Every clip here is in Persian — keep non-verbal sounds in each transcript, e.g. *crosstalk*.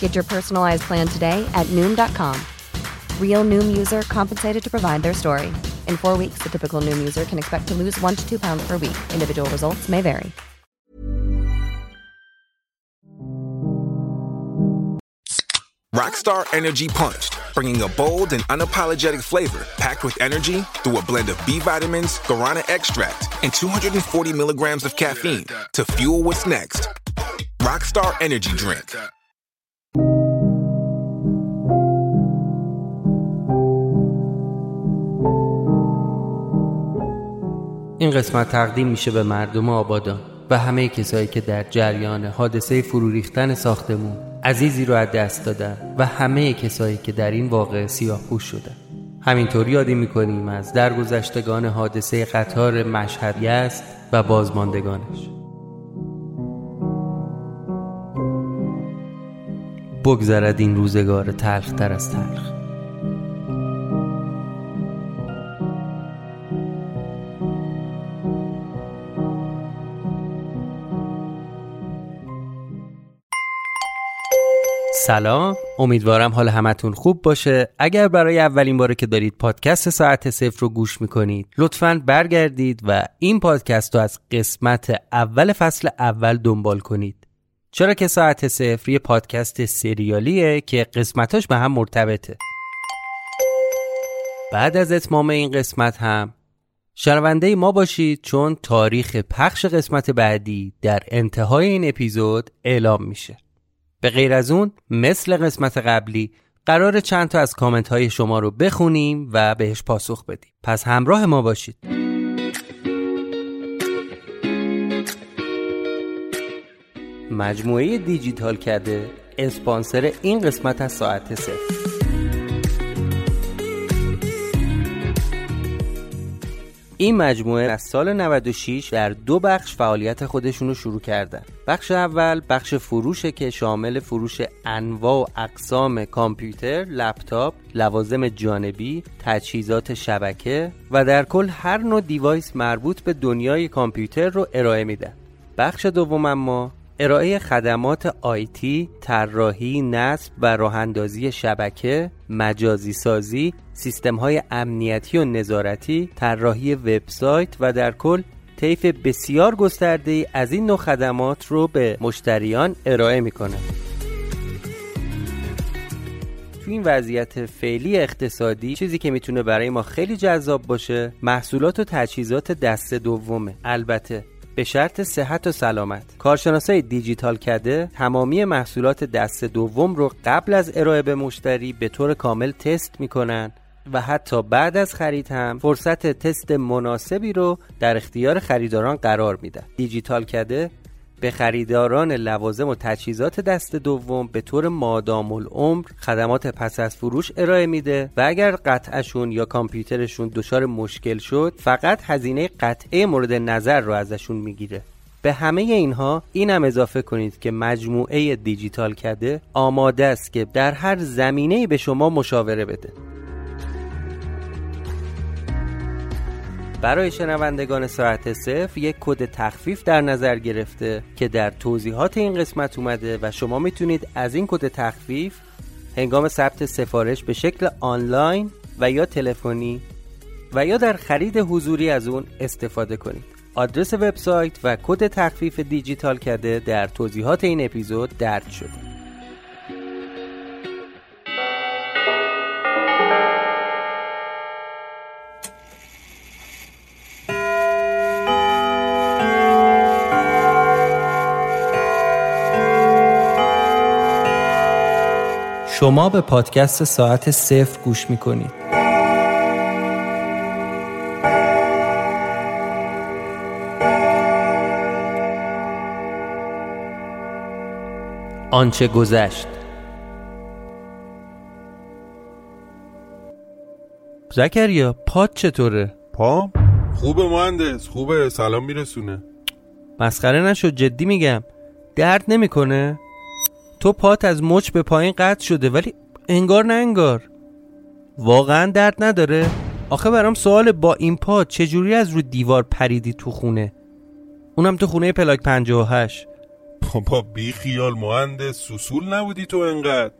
Get your personalized plan today at Noom.com. Real Noom user compensated to provide their story. In four weeks, the typical Noom user can expect to lose one to two pounds per week. Individual results may vary. Rockstar Energy Punched, bringing a bold and unapologetic flavor packed with energy through a blend of B vitamins, guarana extract, and 240 milligrams of caffeine to fuel what's next. Rockstar Energy Drink. این قسمت تقدیم میشه به مردم آبادان و همه کسایی که در جریان حادثه فرو ریختن ساختمون عزیزی رو از دست دادن و همه کسایی که در این واقعه سیاه پوش شدن همینطور یادی می‌کنیم از درگذشتگان حادثه قطار مشهد است و بازماندگانش. بگذرد این روزگار تلختر از تلخ. سلام. امیدوارم حال همتون خوب باشه. اگر برای اولین باره که دارید پادکست ساعت صفر رو گوش می‌کنید لطفا برگردید و این پادکست رو از قسمت اول فصل اول دنبال کنید. چرا که ساعت صفر یه پادکست سریالیه که قسمتاش به هم مرتبطه. بعد از اتمام این قسمت هم شنونده ما باشید چون تاریخ پخش قسمت بعدی در انتهای این اپیزود اعلام میشه. به غیر از اون مثل قسمت قبلی قراره چند تا از کامنت های شما رو بخونیم و بهش پاسخ بدیم. پس همراه ما باشید. مجموعه دیجیتال کرده اسپانسر این قسمت از ساعت صفر. این مجموعه از سال 96 در دو بخش فعالیت خودشون رو شروع کردن. بخش اول بخش فروشه که شامل فروش انواع و اقسام کامپیوتر، لپتاپ، لوازم جانبی، تجهیزات شبکه و در کل هر نوع device مربوط به دنیای کامپیوتر رو ارائه میدن. بخش دوم اما ارائه خدمات آیتی، طراحی، نصب و راهاندازی شبکه، مجازی سازی، سیستم های امنیتی و نظارتی، طراحی وبسایت و در کل طیف بسیار گسترده از این نوع خدمات رو به مشتریان ارائه می‌کنه. تو این وضعیت فعلی اقتصادی چیزی که می‌تونه برای ما خیلی جذاب باشه محصولات و تجهیزات دست دومه البته به شرط صحت و سلامت. کارشناسای دیجیتال کده تمامی محصولات دست دوم رو قبل از ارائه به مشتری به طور کامل تست می‌کنن و حتی بعد از خرید هم فرصت تست مناسبی رو در اختیار خریداران قرار میدن. دیجیتال کده به خریداران لوازم و تجهیزات دست دوم به طور مادام العمر خدمات پس از فروش ارائه میده و اگر قطعشون یا کامپیوترشون دچار مشکل شد فقط هزینه قطعه مورد نظر رو ازشون می‌گیره. به همه اینها این هم اضافه کنید که مجموعه دیجیتال کده آماده است که در هر زمینه به شما مشاوره بده. برای شنوندگان ساعت صفر یک کد تخفیف در نظر گرفته که در توضیحات این قسمت اومده و شما می‌تونید از این کد تخفیف هنگام ثبت سفارش به شکل آنلاین و یا تلفنی و یا در خرید حضوری از اون استفاده کنید. آدرس وبسایت و کد تخفیف دیجیتال کده در توضیحات این اپیزود درج شده. شما به پادکست ساعت صفر گوش می کنید. آنچه گذشت زکریا پاد چطوره؟ پام؟ خوبه مهندس خوبه سلام میرسونه مسخره نشد جدی میگم درد نمی‌کنه؟ تو پات از مچ به پایین قطع شده ولی انگار نه انگار. واقعا درد نداره؟ آخه برام سوال با این پا چجوری از رو دیوار پریدی تو خونه؟ اونم تو خونه پلاک 58 با بی خیال مهندس سوسول نبودی تو انقدر.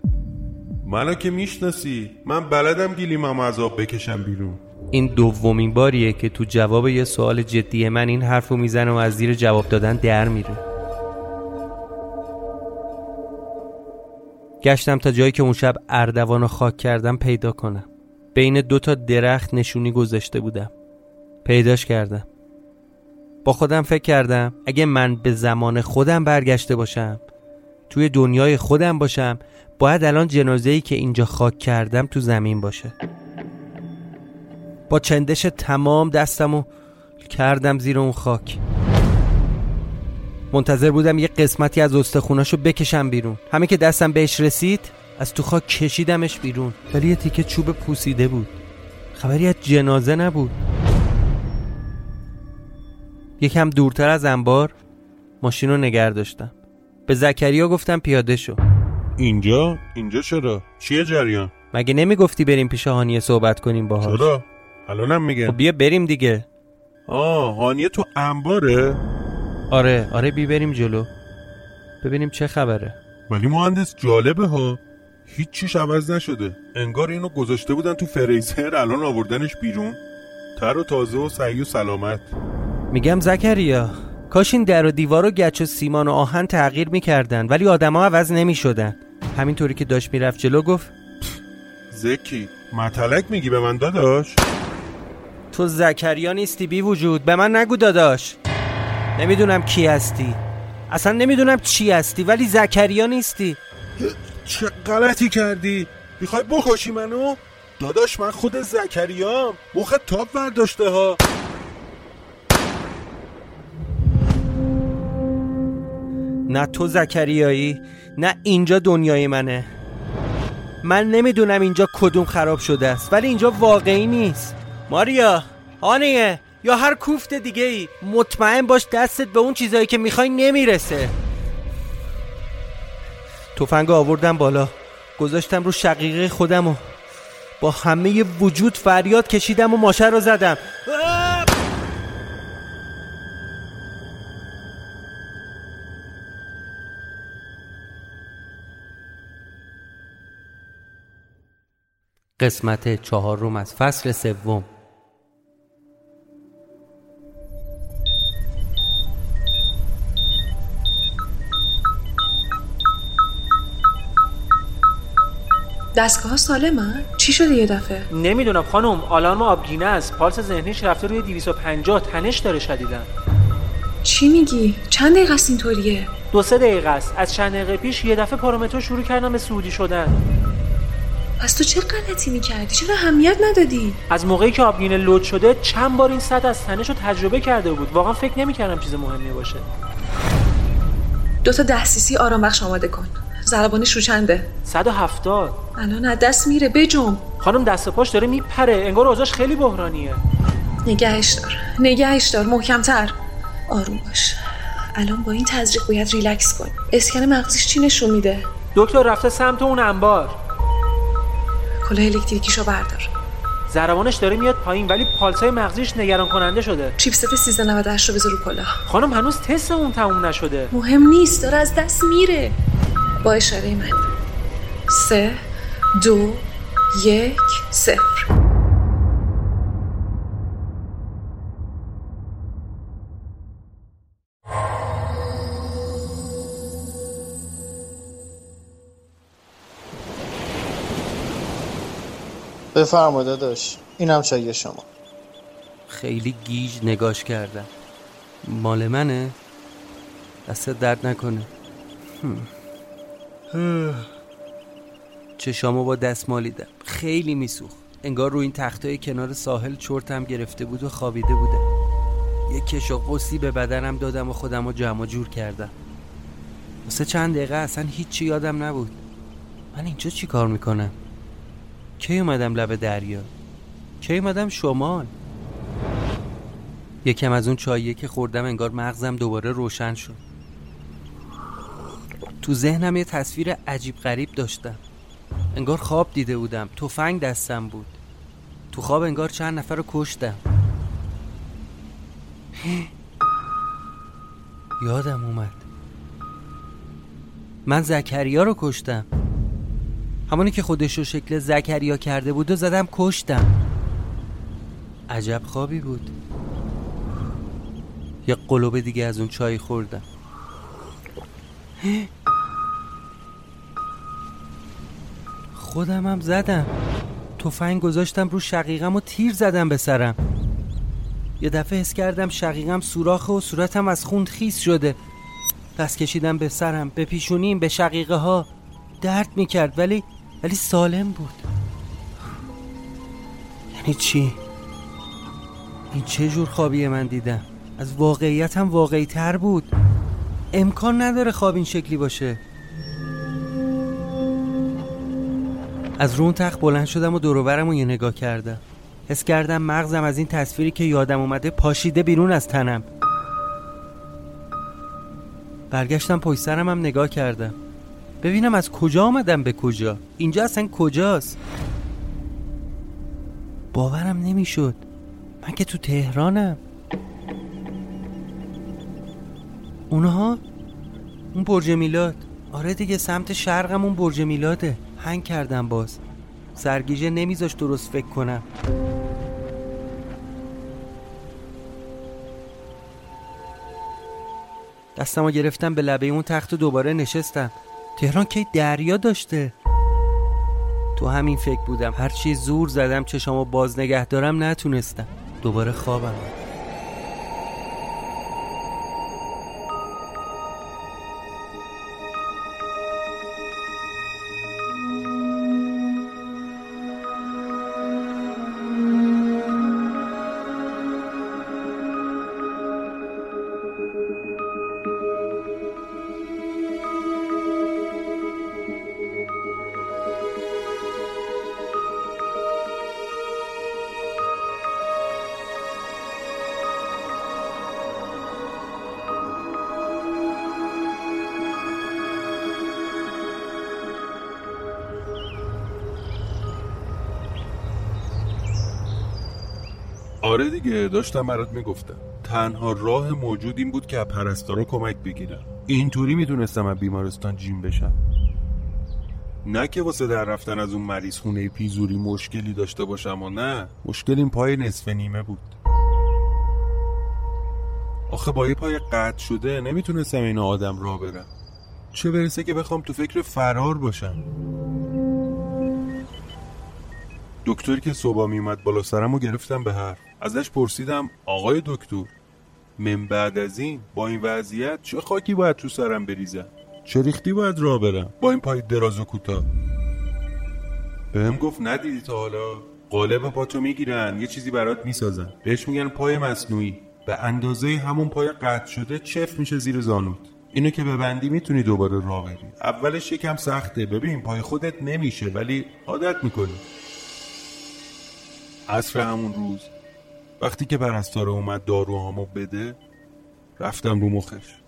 منو که می‌شناسی من بلدم گیلیمم از آب بکشم بیرون. این دومین باریه که تو جواب یه سوال جدی من این حرفو می‌زنه و از زیر جواب دادن در میره. گشتم تا جایی که اون شب اردوان خاک کردم پیدا کنم. بین دو تا درخت نشونی گذاشته بودم. پیداش کردم. با خودم فکر کردم اگه من به زمان خودم برگشته باشم توی دنیای خودم باشم باید الان جنازه ای که اینجا خاک کردم تو زمین باشه. با چندش تمام دستمو کردم زیر اون خاک. منتظر بودم یه قسمتی از استخوناشو بکشم بیرون همه که دستم بهش رسید از تو خاک کشیدمش بیرون ولی یه تیکه چوب پوسیده بود خبری از جنازه نبود یکم دورتر از انبار ماشین رو نگر داشتم به زکریا گفتم پیاده شو اینجا؟ اینجا چرا؟ چیه جریان؟ مگه نمی‌گفتی بریم پیش هانیه صحبت کنیم باهاش چرا؟ الانم میگه خب بیا بریم دیگه آه هانیه تو انباره؟ آره آره بی بریم جلو. ببینیم چه خبره. ولی مهندس جالبه ها. هیچ چیش عوض نشده. انگار اینو گذاشته بودن تو فریزر الان آوردنش بیرون. تر و تازه و سعی و سلامت. میگم زکریا کاش این در و دیوار و گچ و سیمان و آهن تغییر می‌کردن ولی آدما عوض نمی‌شدن. همینطوری که داشت می‌رفت جلو گفت زکی متلک میگی به من داداش. تو زکریا نیستی بی وجود. به من نگو داداش. نمی‌دونم کی هستی. اصلا نمی‌دونم چی هستی ولی زکریا نیستی. چه غلطی کردی؟ می‌خوای بکشی منو؟ داداش من خود زکریام. مخ تاپ برداشته ها. نه تو زکریایی نه اینجا دنیای منه. من نمی‌دونم اینجا کدوم خراب شده است ولی اینجا واقعی نیست. ماریا هانیه. یا هر کوفت دیگه ای مطمئن باش دستت به اون چیزایی که می‌خوای نمی‌رسه. تفنگ آوردم بالا. گذاشتم رو شقیقه خودم و با همه وجود فریاد کشیدم و ماشه رو زدم. قسمت چهارم از فصل سوم. دستگاه سالمه؟ چی شده یه دفعه؟ نمی‌دونم خانم آلارم آبگینه است پالس ذهنیش رفته روی 250 تنش داره شدیدن چی میگی؟ چند دقیقه است اینطوریه؟ دو سه دقیقه است از چند دقیقه پیش یه دفعه پارامتر شروع کردم به سعودی شدن پس تو چه غلطی می‌کردی؟ چرا اهمیت ندادی؟ از موقعی که آبگینه لود شده چند بار این سطح از تنش رو تجربه کرده بود واقعا فکر نمی‌کردم چیز مهمی باشه دو تا ده سیسی آرام بخش آماده کن ضربانش رو چنده 170 الان از دست میره بجم خانم دست پاش داره میپره. انگار اوضاعش خیلی بحرانیه. نگهش دار. نگهش دار محکمتر. آروم باش. الان با این تزریق باید ریلکس کن اسکن مغزیش چی نشون میده؟ دکتر رفته سمت اون انبار. کلاه الکتریکیشو بردار. ضربانش داره میاد پایین ولی پالسای مغزیش نگران کننده شده. چیپست 1398 رو بذار رو کلاه. خانم هنوز تستمون تموم نشده. مهم نیست داره از دست میره. با اشاره من. سه دو یک صفر. بفرما داداش. اینم چای شما. خیلی گیج نگاش کردم. مال منه؟ دست درد نکنه. چشامو با دست مالیدم. خیلی میسوخت. انگار رو این تختای کنار ساحل چرتم گرفته بود و خوابیده بودم. یه کش و قصی به بدنم دادم و خودم رو جمع جور کردم. واسه چند دقیقه اصلا هیچی یادم نبود. من اینجا چی کار می‌کنم؟ کی اومدم لب دریا؟ کی اومدم شمال؟ یکم از اون چاییه که خوردم انگار مغزم دوباره روشن شد. تو ذهنم یه تصویر عجیب غریب داشتم. انگار خواب دیده بودم. تفنگ دستم بود. تو خواب انگار چند نفر رو کشتم. *gasps* یادم اومد. من زکریا رو کشتم. همونی که خودش رو شکل زکریا کرده بود و زدم کشتم. عجب خوابی بود. یه قلوب دیگه از اون چای خوردم. *gasps* *gasps* خودم هم زدم. تفنگ گذاشتم رو شقیقم و تیر زدم به سرم. یه دفعه حس کردم شقیقم سوراخه و صورتم از خون خیس شده. دست کشیدم به سرم به پیشونیم به شقیقه ها درد می‌کرد ولی ولی سالم بود. یعنی چی؟ این چه جور خوابی من دیدم؟ از واقعیت هم واقعی تر بود. امکان نداره خواب این شکلی باشه. از رون تخت بلند شدم و دوروبرم رو یه نگاه کردم. حس کردم مغزم از این تصویری که یادم اومده پاشیده بیرون از تنم. برگشتم پشت سرم هم نگاه کردم. ببینم از کجا آمدم به کجا. اینجا اصلا کجاست؟ باورم نمی‌شد. من که تو تهرانم. اونها؟ اون برج میلاد. آره دیگه سمت شرقم اون برج میلاده. هنگ کردم باز. سرگیجه نمیذاش درست فکر کنم. دستمو گرفتم به لبه اون تخت و دوباره نشستم. تهران کی دریا داشته؟ تو همین فکر بودم. هرچی زور زدم چشامو باز نگه دارم نتونستم. دوباره خوابم. داشتم برات می‌گفتم. تنها راه موجود این بود که از پرستارا کمک بگیرم. اینطوری می‌تونستم از بیمارستان جیم بشم. نه که واسه در رفتن از اون مریض خونه پیزوری مشکلی داشته باشم و نه. مشکل این پای نصف نیمه بود. آخه با یه پای قطع شده نمی‌تونستم این آدم را برم. چه برسه که بخوام تو فکر فرار باشم. دکتری که صبح میومد بالا سرم و گرفتم به حرف. ازش پرسیدم آقای دکتر من بعد از این با این وضعیت چه خاکی باید تو سرم بریزم؟ چه ریختی باید راه برم؟ با این پای دراز و کوتاه. بهم گفت ندیدی تا حالا. قالب پاتو می‌گیرن یه چیزی برات می‌سازن. بهش میگن پای مصنوعی. به اندازه همون پای قطع شده چف میشه زیر زانوت. اینو که ببندی می‌تونی دوباره راه بری. اولش یکم سخته. ببین پای خودت نمیشه ولی عادت می‌کنی. عصر همون روز. وقتی که پرستاره اومد داروهامو بده رفتم رو مخش.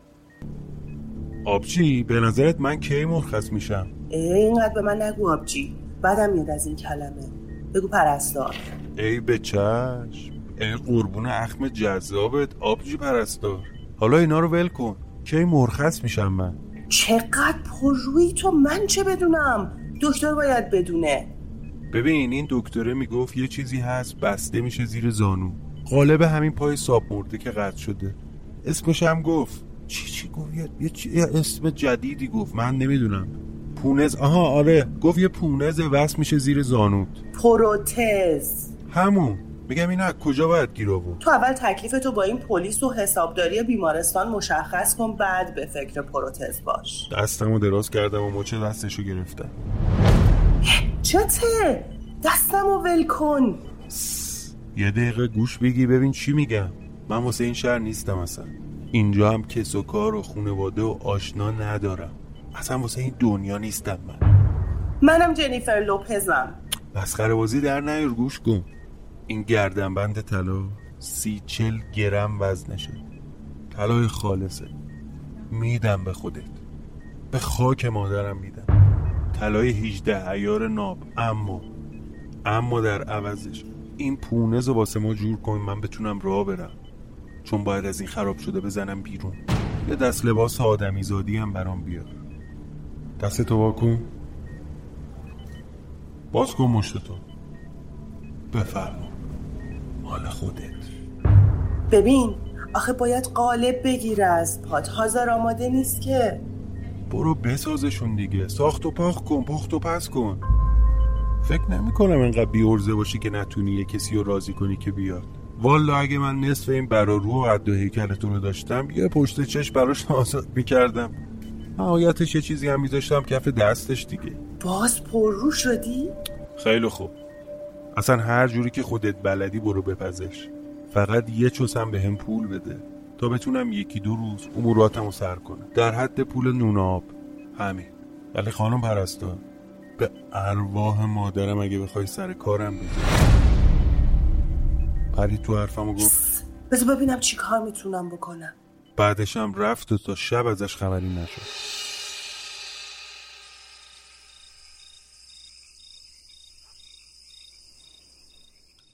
آبچی به نظرت من کی مرخص میشم؟ اینقدر به من نگو آبجی بعدم میاد از این کلمه. بگو پرستار. ای به چشم. ای قربون اخم جذابت آبجی پرستار. حالا اینا رو ول کن. کی مرخص میشم من؟ چقدر پررویی تو من چه بدونم؟ دکتر باید بدونه. ببین این دکتره می‌گفت یه چیزی هست بسته میشه زیر زانو. قالب همین پای ساب مرده که قطع شده. اسمش هم گفت. چی چی گفت؟ یه, چی... یه اسم جدیدی گفت. من نمی‌دونم. پونز آها آره. گفت یه پونز وصل میشه زیر زانوت. پروتز. همون. میگم این از کجا باید گیر آورد؟ تو اول تکلیف تو با این پلیس و حسابداری بیمارستان مشخص کن بعد به فکر پروتز باش. دستمو دراز کردم و مچه دستشو گرفتم. چته؟ دستمو ول کن. یه دقیقه گوش بگی ببین چی میگم. من واسه این شهر نیستم اصلا. اینجا هم کس و کار و خونواده و آشنا ندارم. اصلا واسه این دنیا نیستم من. منم جنیفر لوپزم. مسخره بازی در نیار گوش کن. این گردنبند طلا سی چل گرم وزنشه. طلای خالصه. میدم به خودت. به خاک مادرم میدم. طلای 18 ایار ناب. اما اما در عوضش این پونز رو واسه ما جور کن من بتونم راه برم. چون باید از این خراب شده بزنم بیرون. یه دست لباس آدمی زادی هم برام بیار. دست تو واکن باز کن مشت تو بفرما. مال خودت. ببین آخه باید قالب بگیره از پات حاضر آماده نیست که. برو بسازشون دیگه. ساخت و پاخ کن پخت و پس کن. فکر نمی کنم انقدر بیورزه باشی که نتونی یه کسی رو راضی کنی که بیاد. والا اگه من نصف این برارو و قد و رو داشتم یه پشت چش براش آزاد می‌کردم. نهایتش یه چیزی هم میذاشتم کف دستش دیگه. باز پررو شدی؟ خیلی خوب. اصلا هر جوری که خودت بلدی برو بپزش. فقط یه چوسم به هم پول بده. تا بتونم یکی دو روز اموراتم رو سر کنم. در حد پول نون آب. همین. ولی خانم پرستار به ارواح مادرم اگه بخوای سر کارم بده پری تو حرفمو گفت. بذار ببینم چی کار می‌تونم بکنم. بعدشم رفت و تا شب ازش خبری نشد.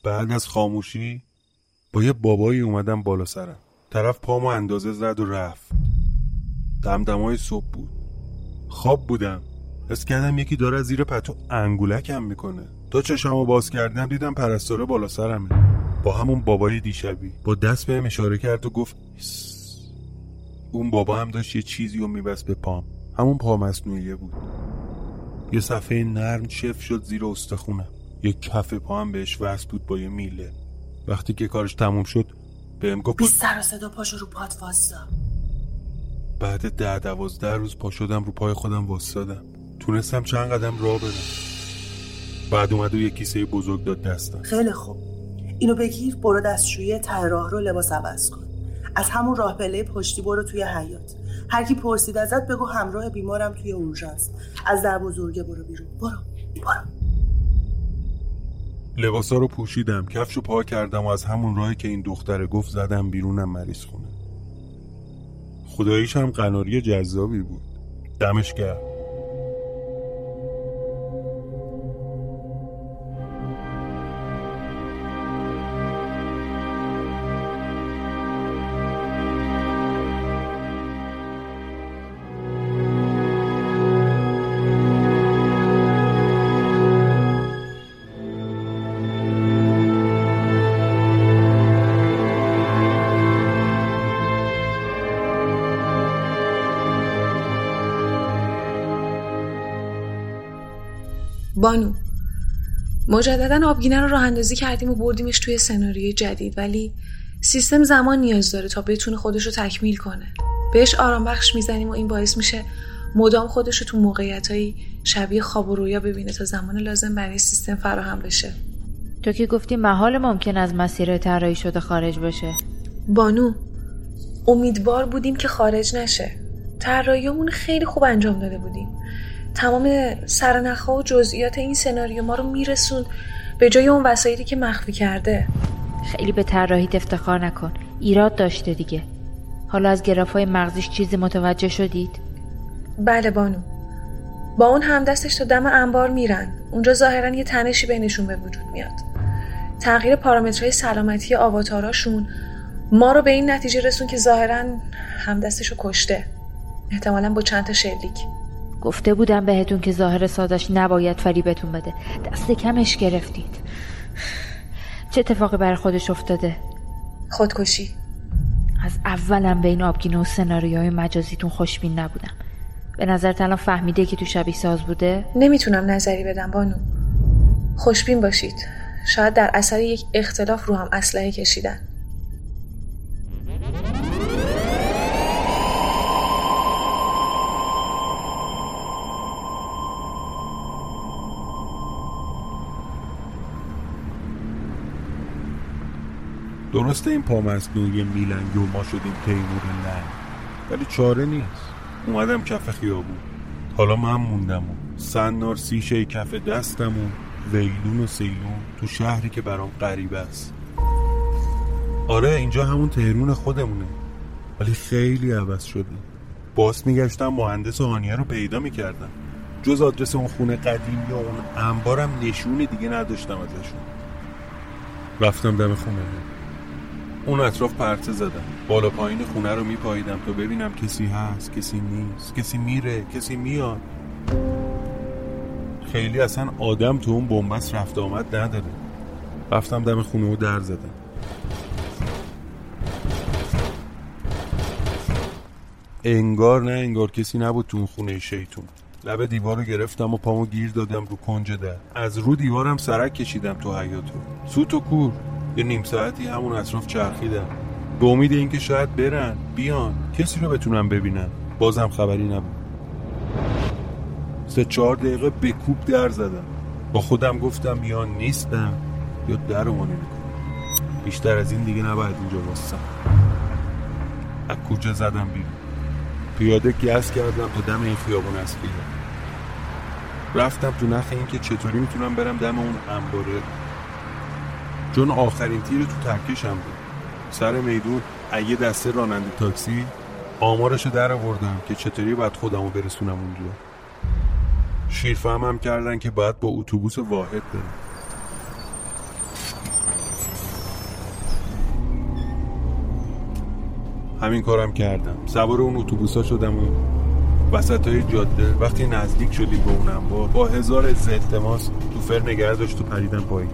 بعد از خاموشی با یه بابایی اومدم بالا سرم. طرف پامو اندازه زد و رفت. دمدمای صبح بود. خواب بودم. حس کردم یکی داره زیر پتو انگولکم می‌کنه. تا چشمو باز کردم دیدم پرستاره بالا سرمه. با همون بابای دیشبی. با دست بهم اشاره کرد و گفت اون بابا هم داشت یه چیزی رو میبست به پام. همون پا مصنوعیه بود. یه صفحه نرم چف شد زیر استخونم. یه کف پا بهش وصل بود با یه میله. وقتی که کارش تموم شد بهم گفت بی سر و صدا پاشو رو پات واسا. بعد ده دوازده روز پا شدم رو پای خودم واسادم. تونستم چند قدم راه برم بعد اومد و یه کیسه بزرگ داد دستم. خیلی خوب. اینو بگیر برو دستشویی ته راه رو لباس عوض کن. از همون راه پله پشتی برو توی حیات هر کی پرسید ازت بگو همراه بیمارم توی اورژانس از در بزرگه برو بیرون. برو برو. لباسا رو پوشیدم کفشو پا کردم و از همون راهی که این دختره گفت زدم بیرونم مریض خونه. خداییش هم قناری جذابی بود. دمش کرد مجددا آبگینه رو راه اندازی کردیم و بردیمش توی سناریوی جدید ولی سیستم زمان نیاز داره تا بتونه خودش رو تکمیل کنه. بهش آرام بخش می‌زنیم و این باعث میشه مدام خودش رو تو موقعیت شبیه خواب و رویا ببینه تا زمان لازم برای سیستم فراهم بشه. تو که گفتی محال ممکن از مسیر طراحی شده خارج بشه بانو امیدوار بودیم که خارج نشه. طراحیمون خیلی خوب انجام داده بودیم. تمام سرنخها و جزئیات این سناریو ما رو میرسون به جای اون وسایلی که مخفی کرده. خیلی به طراحیت افتخار نکن. ایراد داشته دیگه. حالا از گرافای مغزیش چیزی متوجه شدید؟ بله بانو. با اون همدستش تا دم انبار میرن. اونجا ظاهرا یه تنشی بینشون به وجود میاد. تغییر پارامترهای سلامتی آواتاراشون ما رو به این نتیجه رسون که ظاهرا همدستش رو کشته. احتمالا با چند تا شلیک. گفته بودم بهتون که ظاهر سازش نباید فریبتون بده. دست کمش گرفتید. چه اتفاقی برای خودش افتاده؟ خودکشی. از اولم به این آبگینه و سناریوهای مجازیتون خوشبین نبودم. به نظر الان فهمیده که تو شبیه ساز بوده؟ نمی‌تونم نظری بدم بانو. خوشبین باشید. شاید در اثر یک اختلاف رو هم اسلحه کشیدن. درسته این پامصنوعی میلنگی و ما شدیم تیمور لنگ ولی چاره نیست. اومدم کف خیابون. حالا من موندم و سنار سیشه کف دستم و ویلون و سیلون تو شهری که برام غریب است. آره اینجا همون تهرون خودمونه. ولی خیلی عوض شده. باز میگشتم مهندس آنیه رو پیدا می‌کردم. جز آدرس اون خونه قدیم یا اون انبارم نشون دیگه نداشتم ازشون. رفتم دم خونه. اون اطراف پرته زدم بالا پایین خونه رو میپاییدم تا ببینم کسی هست کسی نیست کسی میره کسی میاد. خیلی اصلا آدم تو اون بنبست رفت آمد نداره. رفتم دم خونه و در زدم. انگار نه انگار کسی نبود تو اون خونه شیطون. لب دیوار رو گرفتم و پامو گیر دادم رو کنج در. از رو دیوارم سرک کشیدم تو حیاتو سوت و کور. یه نیم ساعتی همون اطراف چرخیدم به امید اینکه شاید برن بیان. کسی رو بتونم ببینن. بازم خبری نبود. سه چهار دقیقه به در زدم. با خودم گفتم یا نیستم یا در رو بیشتر از این دیگه نباید اینجا باستم از کوچه زدم بیرون. پیاده گس کردم تا دم این خیابون از رفتم تو نخ این که چطوری می‌تونم برم دم اون انباره. چون آخرین تیر تو ترکشم بود. سر میدون اگه دسته راننده تاکسی آمارشو در آوردم که چطوری باید خودمو برسونم اونجا. شیرفهمم کردن که باید با اتوبوس واحد برم. همین کارم کردم. سوار اون اتوبوسا شدم و وسط های جاده وقتی نزدیک شدیم به اونم با با هزار از تو فر نگه داشت و پریدم پایین.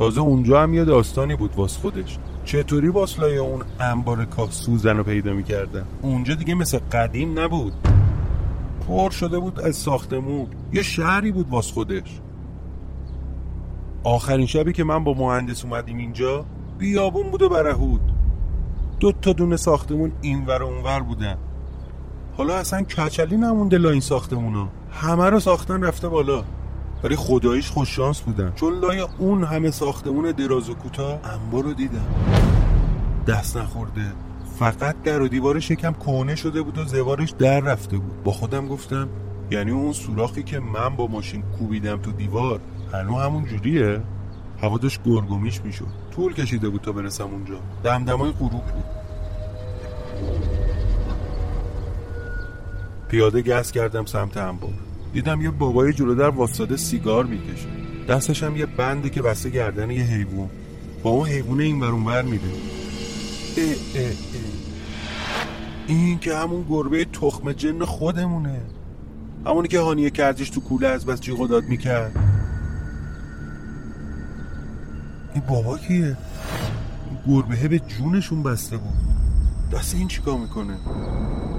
تازه اونجا هم یه داستانی بود واس خودش. چطوری واسلای اون انبار کاه سوزن رو پیدا می‌کردن اونجا دیگه مثل قدیم نبود. پر شده بود از ساختمون. یه شهری بود واس خودش. آخرین شبی که من با مهندس اومدیم اینجا بیابون بود و برهود. دو تا دونه ساختمون اینور و اونور بودن. حالا اصلا کچلی نمونده لا این ساختمونا. همه رو ساختن رفته بالا. ولی خداییش خوش شانس بودن. چون لای اون همه ساختمون دراز و کوتاه انبار رو دیدم دست نخورده. فقط در و دیوارش یکم کهنه شده بود و زوارش در رفته بود. با خودم گفتم یعنی اون سوراخی که من با ماشین کوبیدم تو دیوار هنو همون جوریه؟ هوا داشت گرگومیش می‌شد. طول کشیده بود تا برسم اونجا. دمدمای غروب بود. پیاده گس کردم سمت انبار دیدم یه بابای جلو در واسطه سیگار می‌کشه. دستش هم یه بنده که بسته گردن یه حیوان. با اون حیوانه این برون بر میره. اه اه اه. این که همون گربه تخم جن خودمونه. همونی که هانیه کردش تو کوله از بس جیغ داد می‌کرد. این بابا کیه؟ گربه به جونشون بسته بود. دست این چیکار می‌کنه؟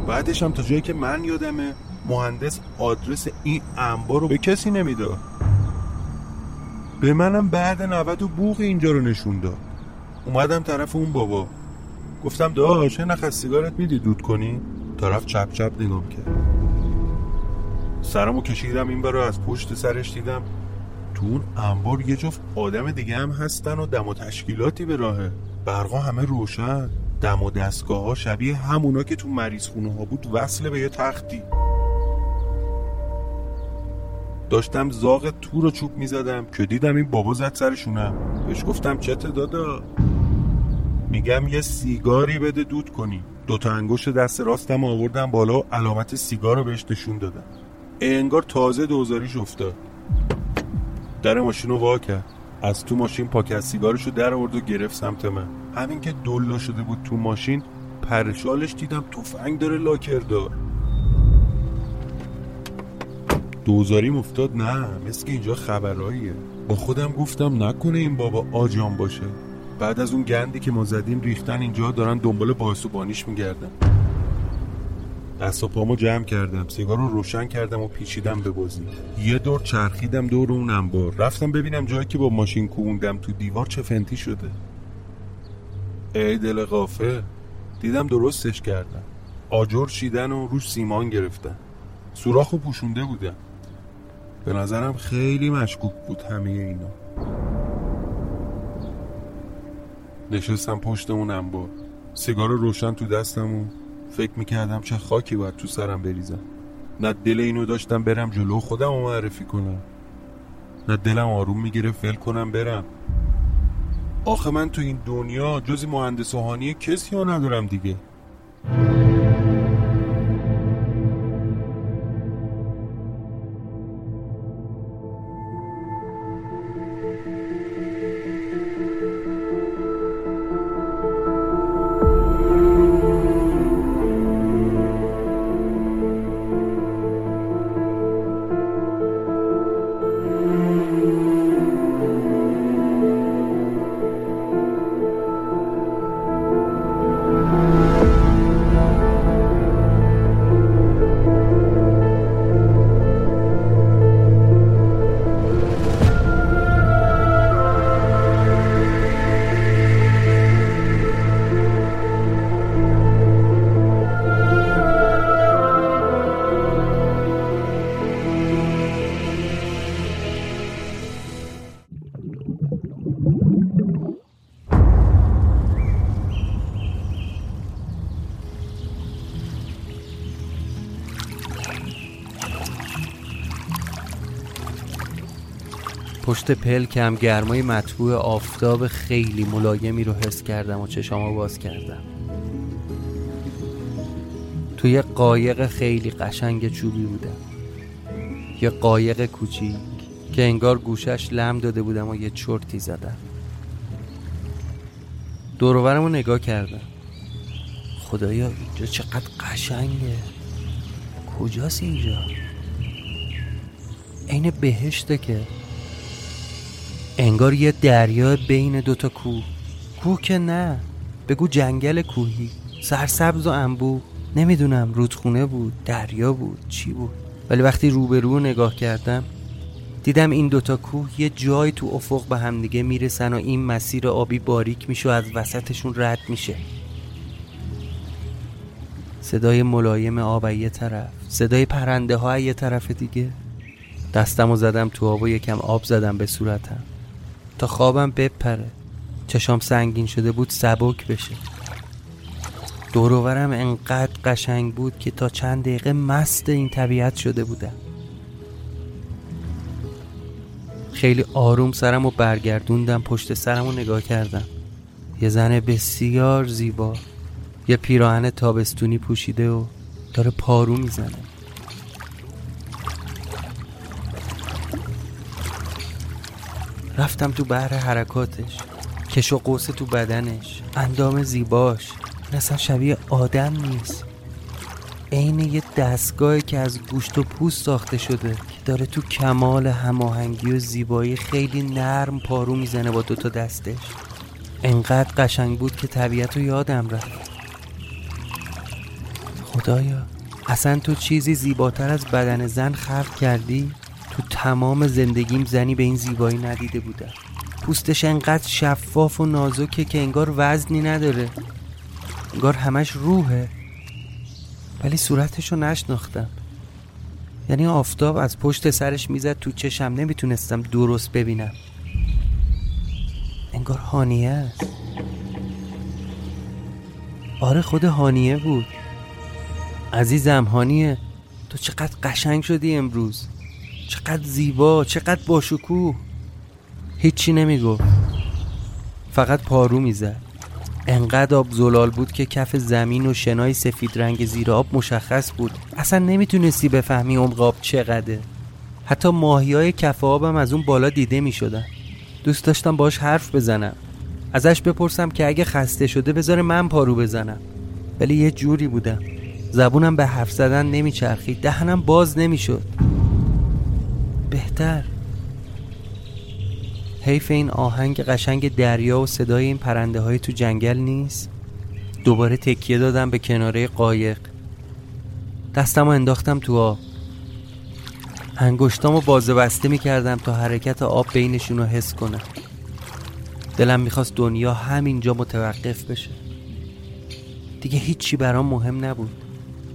بعدش هم تا جایی که من یادمه مهندس آدرس این انبار رو به کسی نمی‌داد. به منم بعد 90 و بوغ اینجا رو نشون داد. اومدم طرف اون بابا. گفتم داش نخ از سیگارت میدی؟ دود کنی؟ طرف چپ چپ نگام کرد. سرمو کشیدم این برای از پشت سرش دیدم. تو اون انبار یه جفت آدم دیگه هم هستن و دم و تشکیلاتی به راهه. برقا همه روشن. دم و دستگاه ها شبیه همونا که تو مریض خونه ها بود. وصله به یه تختی. داشتم زاغ تو رو چوب می‌زدم که دیدم این بابا زد سرشونم بهش گفتم چته دادا؟ میگم یه سیگاری بده دود کنی. دوتا انگشت دست راستم آوردم بالا و علامت سیگار رو بهش نشون دادم. انگار تازه دوزاریش افتاد. در ماشین رو وا کرد. از تو ماشین پاکت سیگارش رو در آورد و گرفت سمت من. همین که دلا شده بود تو ماشین پرشالش دیدم تفنگ داره لاکردار دوزاریم افتاد نه مثل اینجا خبراییه با خودم گفتم نکنه این بابا آجام باشه. بعد از اون گندی که ما زدیم ریختن اینجا دارن دنبال باعث و بانیش میگردن. دست و پامو جمع کردم سیگار رو روشن کردم و پیچیدم به بازی. یه دور چرخیدم دور اون انبار. رفتم ببینم جایی که با ماشین کووندم تو دیوار چه فنتی شده. ای دل قافه دیدم درستش کردم آجر شیدن و روش سیمان گرفتن. سوراخ و پوشونده بودم. به نظرم خیلی مشکوک بود همه اینا. نشستم پشت اون انبار سیگار روشن تو دستم و فکر می‌کردم چه خاکی باید تو سرم بریزم. نه دل اینو داشتم برم جلو خودم رو معرفی کنم. نه دلم آروم می‌گیره فل کنم برم. آخه من تو این دنیا جزی مهندس کسی ها ندارم دیگه. پشت پلکم گرمای مطبوع آفتاب خیلی ملایمی رو حس کردم و چشامو باز کردم. توی قایق خیلی قشنگ چوبی بودم. یه قایق کوچیک که انگار گوشش لم داده بودم و یه چرتی زدم. دوروبرم رو نگاه کردم. خدایا اینجا چقدر قشنگه. کجاست اینجا؟ عین بهشته که انگار یه دریا بین دوتا کوه. کوه که نه. بگو جنگل کوهی. سرسبز و انبو. نمی‌دونم رودخونه بود دریا بود چی بود. ولی وقتی روبرو نگاه کردم دیدم این دوتا کوه یه جای تو افق به همدیگه می‌رسن و این مسیر آبی باریک میشه و از وسطشون رد میشه. صدای ملایم آب یه طرف صدای پرنده ها یه طرف دیگه. دستم و زدم تو آب و یکم آب زدم به صورتم. تا خوابم بپره. چشام سنگین شده بود سبک بشه. دوروورم انقدر قشنگ بود که تا چند دقیقه مست این طبیعت شده بودم. خیلی آروم سرم و برگردوندم پشت سرم و نگاه کردم. یه زن بسیار زیبا یه پیراهن تابستونی پوشیده و داره پارو می‌زنه. رفتم تو بحر حرکاتش. کش و قوس تو بدنش. اندام زیباش. این اصلا شبیه آدم نیست. عین یه دستگاهی که از گوشت و پوست ساخته شده که داره تو کمال هماهنگی و زیبایی خیلی نرم پارو می‌زنه با دوتا دستش. انقدر قشنگ بود که طبیعت رو یادم رفت. خدایا اصلا تو چیزی زیباتر از بدن زن خلق کردی؟ تو تمام زندگیم زنی به این زیبایی ندیده بودم پوستش انقدر شفاف و نازکه که انگار وزنی نداره. انگار همش روحه. ولی صورتش رو نشناختم. یعنی آفتاب از پشت سرش می‌زد تو چشم. نمی‌تونستم درست ببینم. انگار هانیه است. آره خود هانیه بود. عزیزم هانیه. تو چقدر قشنگ شدی امروز. چقدر زیبا چقدر باشکوه. هیچی نمی‌گفت. فقط پارو می‌زد. انقدر آب زلال بود که کف زمین و شنای سفید رنگ زیر آب مشخص بود. اصلا نمی‌تونستی بفهمی عمق آب چقدره. حتی ماهی های کف آبم از اون بالا دیده می‌شدن. دوست داشتم باش حرف بزنم. ازش بپرسم که اگه خسته شده بذاره من پارو بزنم. ولی یه جوری بودم. زبونم به حرف زدن نمیچرخید. دهنم باز نمی‌شد. بهتر. حیف این آهنگ قشنگ دریا و صدای این پرنده های تو جنگل نیست؟ دوباره تکیه دادم به کناره قایق. دستم انداختم تو آب. انگشتامو بازه بسته می‌کردم تا حرکت آب بینشون رو حس کنم. دلم می‌خواست دنیا همینجا متوقف بشه. دیگه هیچی برام مهم نبود.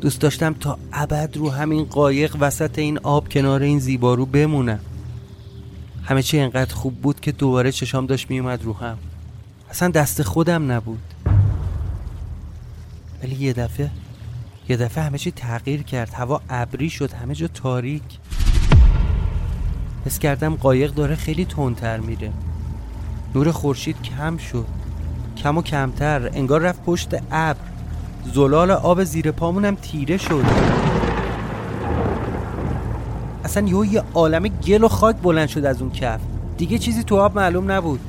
دوست داشتم تا ابد رو همین قایق وسط این آب کنار این زیبارو بمونم. همه چی انقدر خوب بود که دوباره چشام داشت میومد رو هم. اصلا دست خودم نبود. ولی یه دفعه یه دفعه همه چی تغییر کرد. هوا ابری شد همه جا تاریک. حس کردم قایق داره خیلی تندتر میره. نور خورشید کم شد. کم و کمتر. انگار رفت پشت ابر. زلال آب زیر پامونم تیره شد. اصلا یهو یه عالم گل و خاک بلند شد از اون کف. دیگه چیزی تو آب معلوم نبود.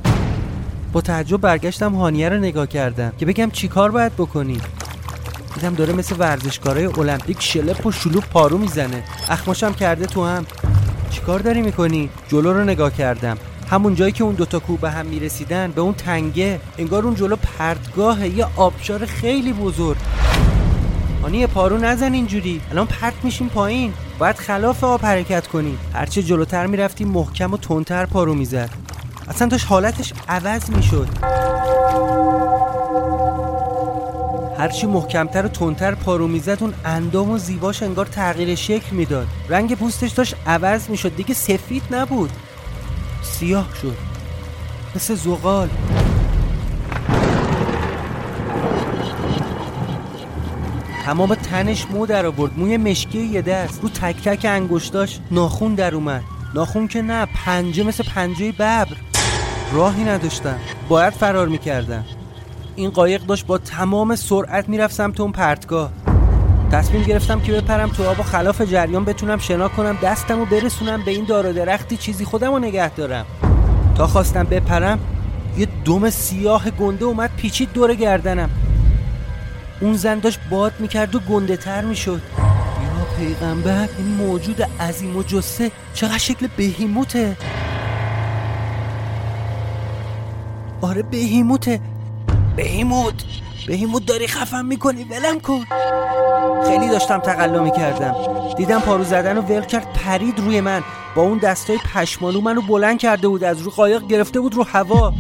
با تعجب برگشتم هانیه رو نگاه کردم که بگم چیکار باید بکنی دیدم داره مثل ورزشکارای المپیک شلپ و شلوب پارو می‌زنه. اخماشم کرده تو هم. چیکار داری می‌کنی؟ جلو رو نگاه کردم. همون جایی که اون دوتا کوه به هم می‌رسیدن به اون تنگه انگار اون جلو پرتگاه یه آبشار خیلی بزرگ. آنی پارو نزن اینجوری. الان پرت میشیم پایین. باید خلاف آب حرکت کنی هرچه جلوتر می‌رفتی محکم و تندتر پارو می‌زد. اصلا داشت حالتش عوض می‌شد. هرچی محکمتر و تندتر پارو می‌زد اون اندام و زیباش انگار تغییر شکل می‌داد. رنگ پوستش داشت عوض می‌شد. دیگه سفید نبود. سیاه شد. مثل زغال. تمام تنش مو در آورد. موی مشکی یه دست. رو تک تک انگشتاش ناخون در اومد. ناخون که نه پنجه مثل پنجه ببر. راهی نداشتم باید فرار می‌کردم این قایق داشت با تمام سرعت می‌رفت سمت اون پرتگاه. تصمیم گرفتم که بپرم تو آب و خلاف جریان بتونم شنا کنم دستم و برسونم به این دار و درختی چیزی خودم رو نگه دارم. تا خواستم بپرم یه دم سیاه گنده اومد پیچید دور گردنم. اون زن داشت باد می‌کرد و گنده تر می‌شد. یا پیغمبر این موجود عظیم و جسه چقدر شکل بهیموته؟ آره بهیموته. بهیموت. بهیموت داری خفم می‌کنی؟ ولم کن. خیلی داشتم تقلا می‌کردم. دیدم پارو زدن و ول کرد پرید روی من. با اون دستای پشمالو منو بلند کرده بود از رو قایق گرفته بود رو هوا.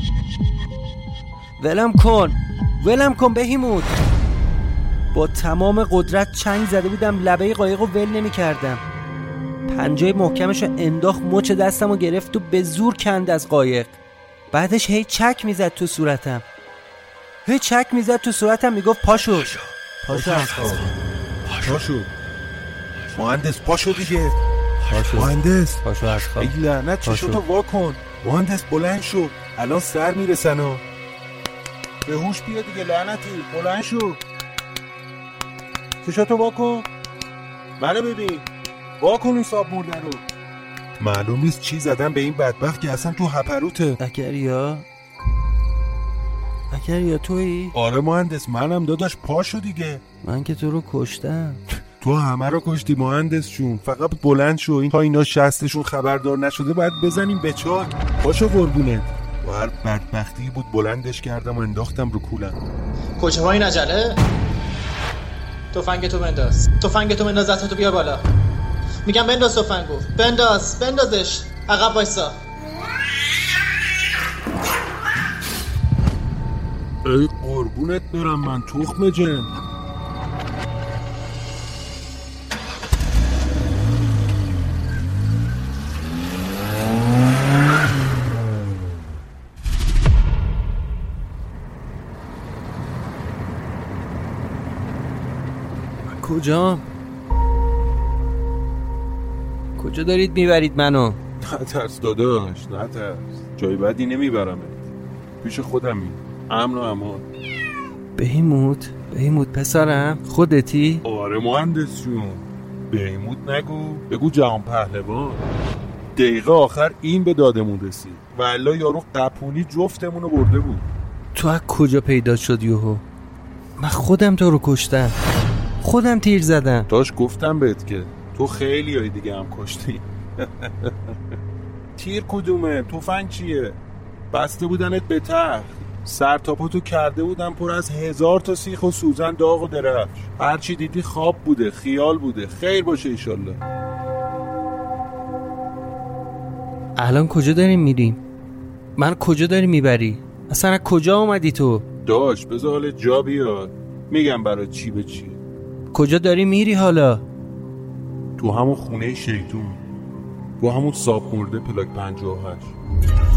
ولم کن. ولم کن بهیموت با تمام قدرت چنگ زده بودم لبه قایق رو ول نمی کردم پنجه محکمش رو انداخت مچ دستم رو گرفت و به زور کند از قایق. بعدش هی چک می‌زد تو صورتم. هی چک می‌زد تو صورتم می‌گفت پاشو. پاشو. پاشو. مهندس پاشو دیگه. پاشو. مهندس. پاشو از خواب ای لعنت چشاتو وا کن. مهندس بلند شو. الان سر می‌رسن و به هوش بیا دیگه لعنتی. بلند شو. چشاتو وا کن؟ منو ببین. وا کن این ساب مرده رو. معلوم نیست چی زدن به این بدبخت که اصلا تو هپروته. اکریا اکریا تویی؟ آره مهندس منم داداش پاشو دیگه. من که تو رو کشتم. تو همه رو کشتی مهندس چون فقط بلند شو این تا اینا شستشون خبردار نشده باید بزنیم به چاک. پاشو قربونت و هر بدبختی بود بلندش کردم و انداختم رو کولم. کجا این عجله تفنگ تو بنداز. تفنگ تو بنداز دستتو بیار بالا. میگم بنداز تفنگو بنداز بندازش. عقب وایسا. ای قربونت برم من تخم جن. کجا؟ کجا دارید می‌برید منو؟ نترس داداش نترس جای بدی نمیبرمت. پیش خودمی. امن و امان. بهیموت بهیموت پسرم خودتی؟ آره مهندس جون. بهیموت نگو بگو جهان پهلوان. دقیقه آخر این به دادمون رسید. و یارو قپونی جفتمون رو برده بود. تو از کجا پیدا شد یوهو؟ من خودم تو رو کشتم. خودم تیر زدم. داش گفتم بهت که تو خیلی های دیگه هم کشتی. *laughs* تیر کدومه؟ توفنگ چیه؟ بسته بودنت به تخت سر تو کرده بودن پر از هزار تا سیخ و سوزن داغ و درفش هرچی دیدی خواب بوده خیال بوده. خیر باشه ایشالله. الان کجا داریم میریم؟ من کجا داری می‌بری؟ اصلا از کجا آمدی تو؟ داش بذار جا بیاد. میگم برای چی به چی. کجا داری میری حالا؟ تو همون خونه شیطون. با همون ساب مرده پلاک 58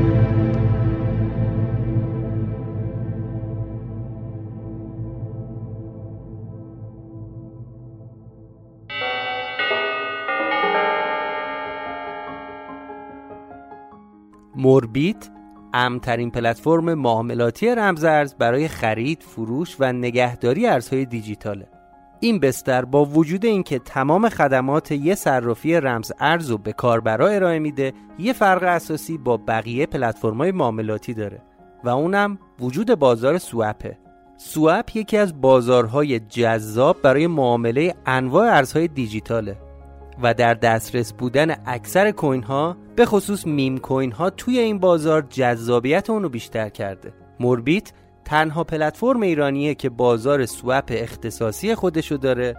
موربیت امترین پلتفرم معاملاتی رمزارز برای خرید، فروش و نگهداری ارزهای دیجیتاله. این بستر با وجود اینکه تمام خدمات یه صرافی رمز ارز رو به کاربرا ارائه میده، یه فرق اساسی با بقیه پلتفرم‌های معاملاتی داره و اونم وجود بازار سوپه. سوپ یکی از بازارهای جذاب برای معامله انواع ارزهای دیجیتاله و در دسترس بودن اکثر coin ها به خصوص meme coin ها توی این بازار جذابیت اونو بیشتر کرده. موربیت تنها پلتفرم ایرانیه که بازار swap اختصاصی خودشو داره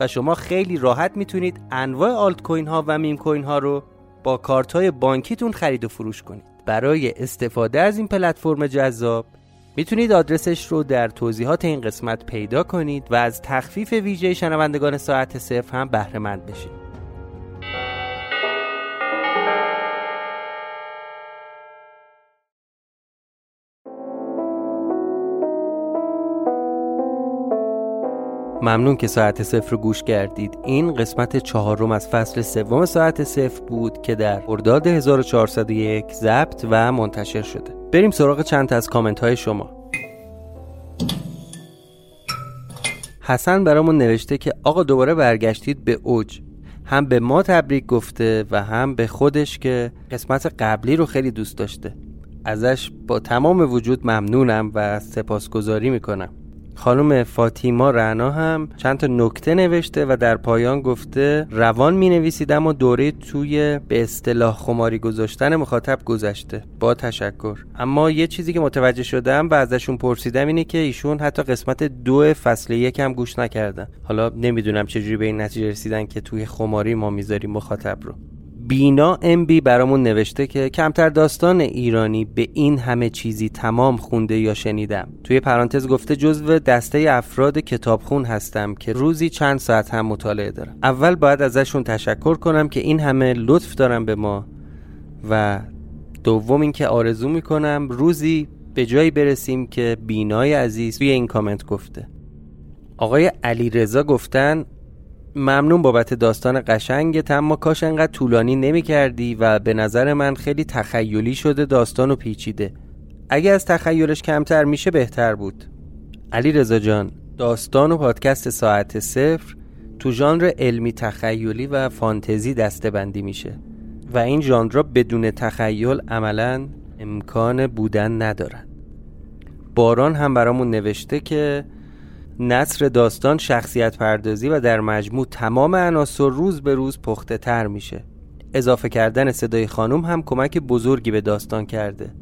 و شما خیلی راحت می‌تونید انواع آلت کوین ها و meme coin ها رو با کارت های بانکیتون خرید و فروش کنید. برای استفاده از این پلتفرم جذاب می‌تونید آدرسش رو در توضیحات این قسمت پیدا کنید و از تخفیف ویژه شنوندگان ساعت صفر هم بهره مند بشید. ممنون که ساعت صفر رو گوش کردید. این قسمت چهارم از فصل سوم ساعت صفر بود که در ارداد 1401 ضبط و منتشر شده. بریم سراغ چند از کامنت های شما. حسن برامون نوشته که آقا دوباره برگشتید به اوج. هم به ما تبریک گفته و هم به خودش که قسمت قبلی رو خیلی دوست داشته. ازش با تمام وجود ممنونم و سپاسگزاری می‌کنم. خانم فاطیما رعنا هم چند تا نکته نوشته و در پایان گفته روان می نویسید اما دوره توی به اصطلاح خماری گذاشتن مخاطب گذشته. با تشکر. اما یه چیزی که متوجه شدم و ازشون پرسیدم اینه که ایشون حتی قسمت دو فصل یک هم گوش نکردن. حالا نمی‌دونم چجوری به این نتیجه رسیدن که توی خماری ما می‌ذاریم مخاطب رو. بینا ام بی برامون نوشته که کمتر داستان ایرانی به این همه چیزی تمام خونده یا شنیدم. توی پرانتز گفته جزو دسته افراد کتابخون هستم که روزی چند ساعت هم مطالعه دارم. اول باید ازشون تشکر کنم که این همه لطف دارم به ما و دوم اینکه آرزو می‌کنم روزی به جایی برسیم که بینای عزیز توی این کامنت گفته. آقای علی رضا گفتن ممنون بابت داستان قشنگت اما کاش انقدر طولانی نمی کردی و به نظر من خیلی تخیلی شده داستان و پیچیده. اگه از تخیلش کمتر میشه بهتر بود. علی رضا جان داستان و پادکست ساعت صفر تو ژانر علمی تخیلی و فانتزی دسته بندی میشه و این ژانرها بدون تخیل عملا امکان بودن ندارن. باران هم برامون نوشته که نصر داستان شخصیت پردازی و در مجموع تمام عناصر روز به روز پخته تر میشه. اضافه کردن صدای خانم هم کمک بزرگی به داستان کرده.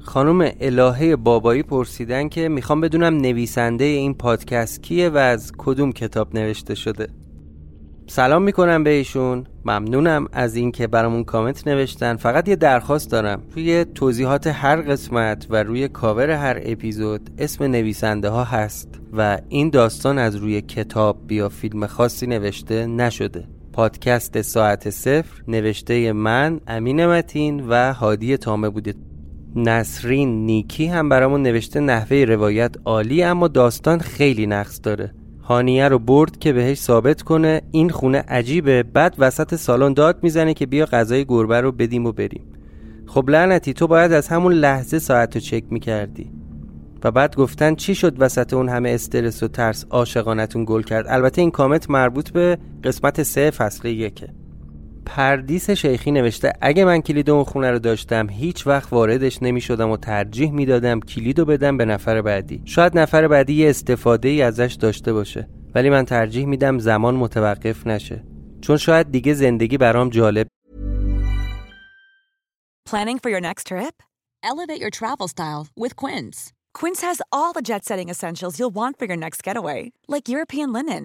خانم الهه بابایی پرسیدن که می‌خوام بدونم نویسنده این پادکست کیه و از کدوم کتاب نوشته شده. سلام می‌کنم بهشون ممنونم از اینکه برامون کامنت نوشتن. فقط یه درخواست دارم. توی توضیحات هر قسمت و روی کاور هر اپیزود اسم نویسنده ها هست و این داستان از روی کتاب یا فیلم خاصی نوشته نشده. پادکست ساعت صفر نوشته من امین متین و هادی تامه بوده. نسرین نیکی هم برامون نوشته نحوه روایت عالی اما داستان خیلی نقص داره. هانیه رو برد که بهش ثابت کنه این خونه عجیبه بعد وسط سالن داد می‌زنه که بیا غذای گربه رو بدیم و بریم. خب لعنتی تو باید از همون لحظه ساعت رو چک می‌کردی. و بعد گفتن چی شد وسط اون همه استرس و ترس عاشقانتون گل کرد؟ البته این کامنت مربوط به قسمت سه فصل یکه. پردیس شیخی نوشته اگه من کلید اون خونه رو داشتم هیچ وقت واردش نمی شدم و ترجیح می‌دادم کلید رو بدم به نفر بعدی شاید نفر بعدی یه استفاده ای ازش داشته باشه ولی من ترجیح میدم زمان متوقف نشه چون شاید دیگه زندگی برام جالب Planning for your next trip? Elevate your travel style with Quince. Quince has all the jet-setting essentials you'll want for your next getaway, like European linen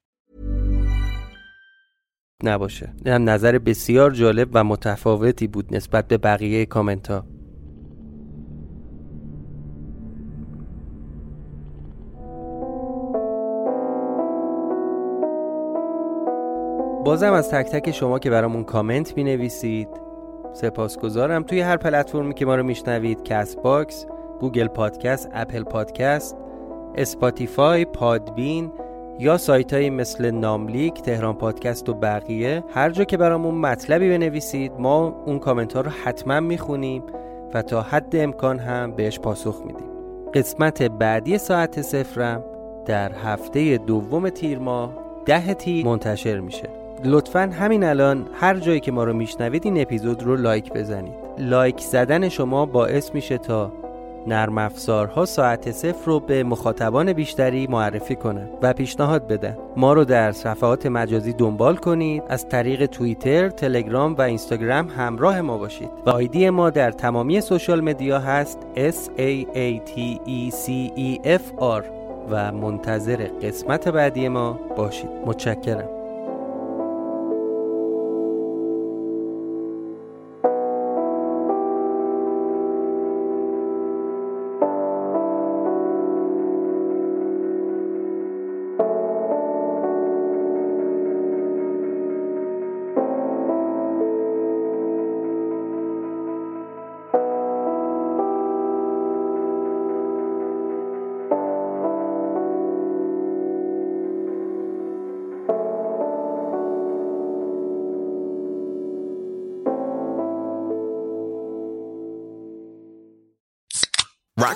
نباشه. هم نظر بسیار جالب و متفاوتی بود نسبت به بقیه کامنت ها بازم از تک تک شما که برامون کامنت می نویسید سپاسگزارم. توی هر پلتفرمی که ما رو میشنوید Castbox Google Podcasts Apple Podcasts Spotify Podbean یا سایت های مثل ناملیک تهران پادکست و بقیه هر جا که برامون مطلبی بنویسید ما اون کامنت ها رو حتما می‌خونیم و تا حد امکان هم بهش پاسخ میدیم. قسمت بعدی ساعت صفرم در هفته دوم تیر ماه ده تیر منتشر میشه. لطفا همین الان هر جایی که ما رو میشنوید این اپیزود رو لایک بزنید. لایک زدن شما باعث میشه تا نرم افزارها ساعت صفر رو به مخاطبان بیشتری معرفی کنند و پیشنهاد بدن ما رو در صفحات مجازی دنبال کنید. از طریق توییتر، تلگرام و اینستاگرام همراه ما باشید. و آیدی ما در تمامی social media هست S A A T E S E F R. و منتظر قسمت بعدی ما باشید. متشکرم.